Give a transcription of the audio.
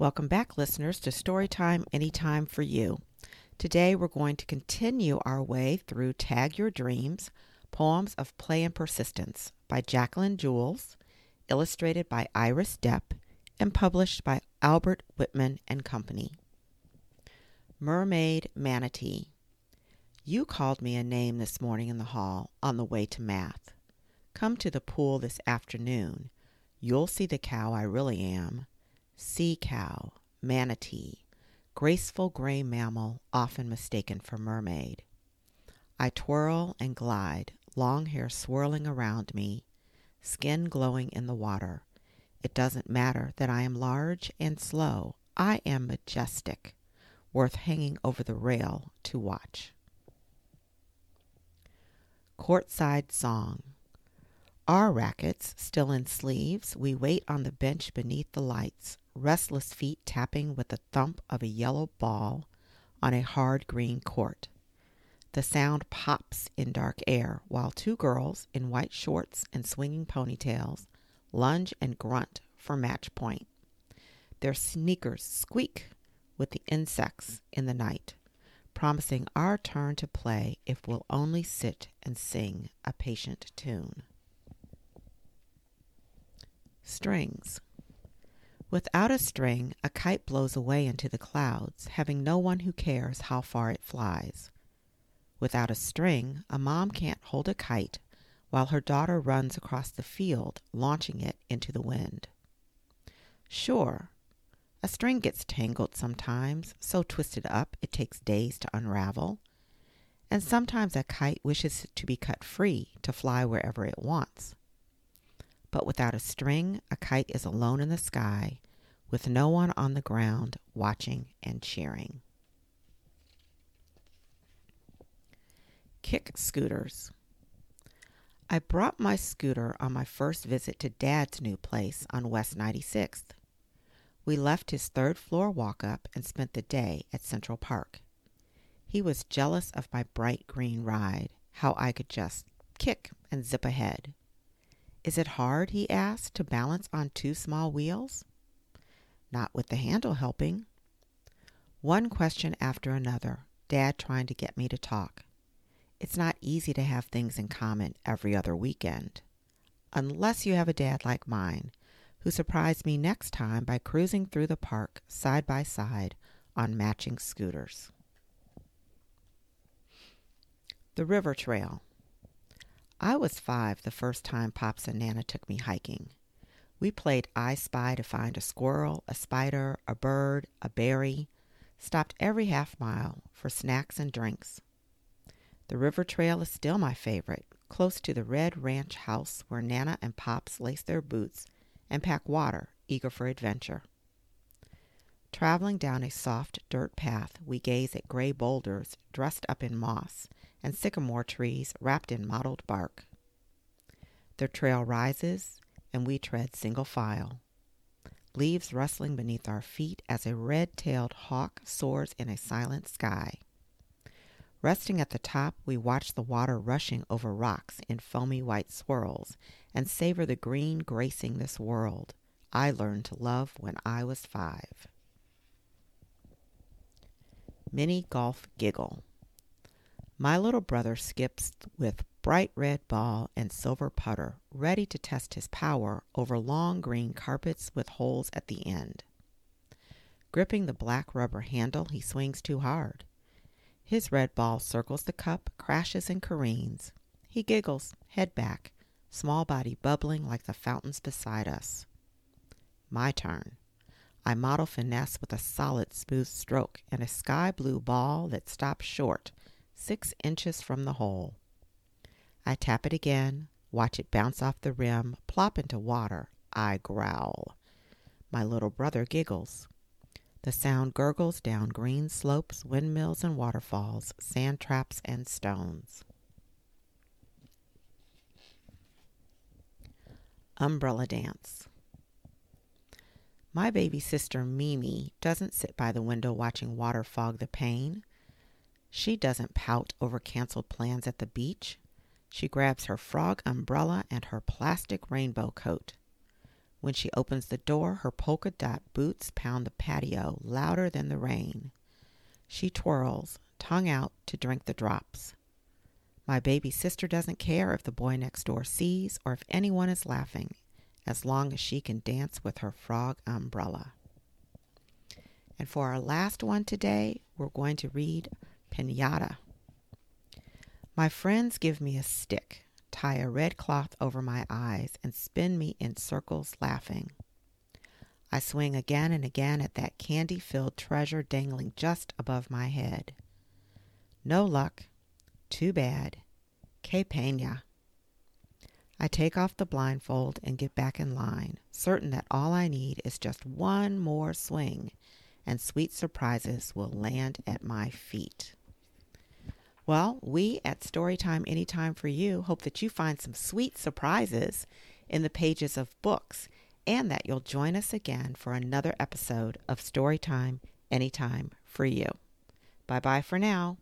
Welcome back, listeners, to Storytime Anytime for You. Today we're going to continue our way through Tag Your Dreams Poems of Play and Persistence by Jacqueline Jules, illustrated by Iris Deppe, and published by Albert Whitman and Company. Mermaid Manatee. You called me a name this morning in the hall on the way to math. Come to the pool this afternoon. You'll see the cow I really am. Sea cow, manatee, graceful gray mammal often mistaken for mermaid. I twirl and glide, long hair swirling around me, skin glowing in the water. It doesn't matter that I am large and slow. I am majestic, worth hanging over the rail to watch. Courtside Song Our rackets still in sleeves, we wait on the bench beneath the lights, restless feet tapping with the thump of a yellow ball on a hard green court. The sound pops in dark air while two girls in white shorts and swinging ponytails lunge and grunt for match point. Their sneakers squeak with the insects in the night, promising our turn to play if we'll only sit and sing a patient tune. Strings. Without a string, a kite blows away into the clouds, having no one who cares how far it flies. Without a string, a mom can't hold a kite while her daughter runs across the field, launching it into the wind. Sure, a string gets tangled sometimes, so twisted up it takes days to unravel. And sometimes a kite wishes to be cut free to fly wherever it wants. But without a string, a kite is alone in the sky, with no one on the ground watching and cheering. Kick scooters. I brought my scooter on my first visit to Dad's new place on West 96th. We left his third floor walk up and spent the day at Central Park. He was jealous of my bright green ride, how I could just kick and zip ahead. Is it hard, he asked, to balance on two small wheels? Not with the handle helping. One question after another, Dad trying to get me to talk. It's not easy to have things in common every other weekend. Unless you have a dad like mine, who surprised me next time by cruising through the park side by side on matching scooters. The River Trail. I was five the first time Pops and Nana took me hiking. We played I Spy to find a squirrel, a spider, a bird, a berry, stopped every half mile for snacks and drinks. The river trail is still my favorite, close to the red ranch house where Nana and Pops lace their boots and pack water, eager for adventure. Traveling down a soft dirt path, we gaze at gray boulders dressed up in moss and sycamore trees wrapped in mottled bark. The trail rises, and we tread single file. Leaves rustling beneath our feet as a red tailed hawk soars in a silent sky. Resting at the top, we watch the water rushing over rocks in foamy white swirls and savor the green gracing this world I learned to love when I was five. Mini Golf Giggle. My little brother skips with bright red ball and silver putter, ready to test his power over long green carpets with holes at the end. Gripping the black rubber handle, he swings too hard. His red ball circles the cup, crashes and careens. He giggles, head back, small body bubbling like the fountains beside us. My turn. I model finesse with a solid, smooth stroke and a sky blue ball that stops short six inches from the hole. I tap it again, watch it bounce off the rim, plop into water. I growl. My little brother giggles. The sound gurgles down green slopes, windmills and waterfalls, sand traps and stones. Umbrella Dance. My baby sister Mimi doesn't sit by the window watching water fog the pane. She doesn't pout over canceled plans at the beach. She grabs her frog umbrella and her plastic rainbow coat. When she opens the door, her polka dot boots pound the patio louder than the rain. She twirls, tongue out, to drink the drops. My baby sister doesn't care if the boy next door sees or if anyone is laughing, as long as she can dance with her frog umbrella. And for our last one today, we're going to read Pinata. My friends give me a stick, tie a red cloth over my eyes, and spin me in circles laughing. I swing again and again at that candy filled treasure dangling just above my head. No luck. Too bad. Que pena. I take off the blindfold and get back in line, certain that all I need is just one more swing and sweet surprises will land at my feet. Well, we at Storytime Anytime for You hope that you find some sweet surprises in the pages of books and that you'll join us again for another episode of Storytime Anytime for You. Bye bye for now.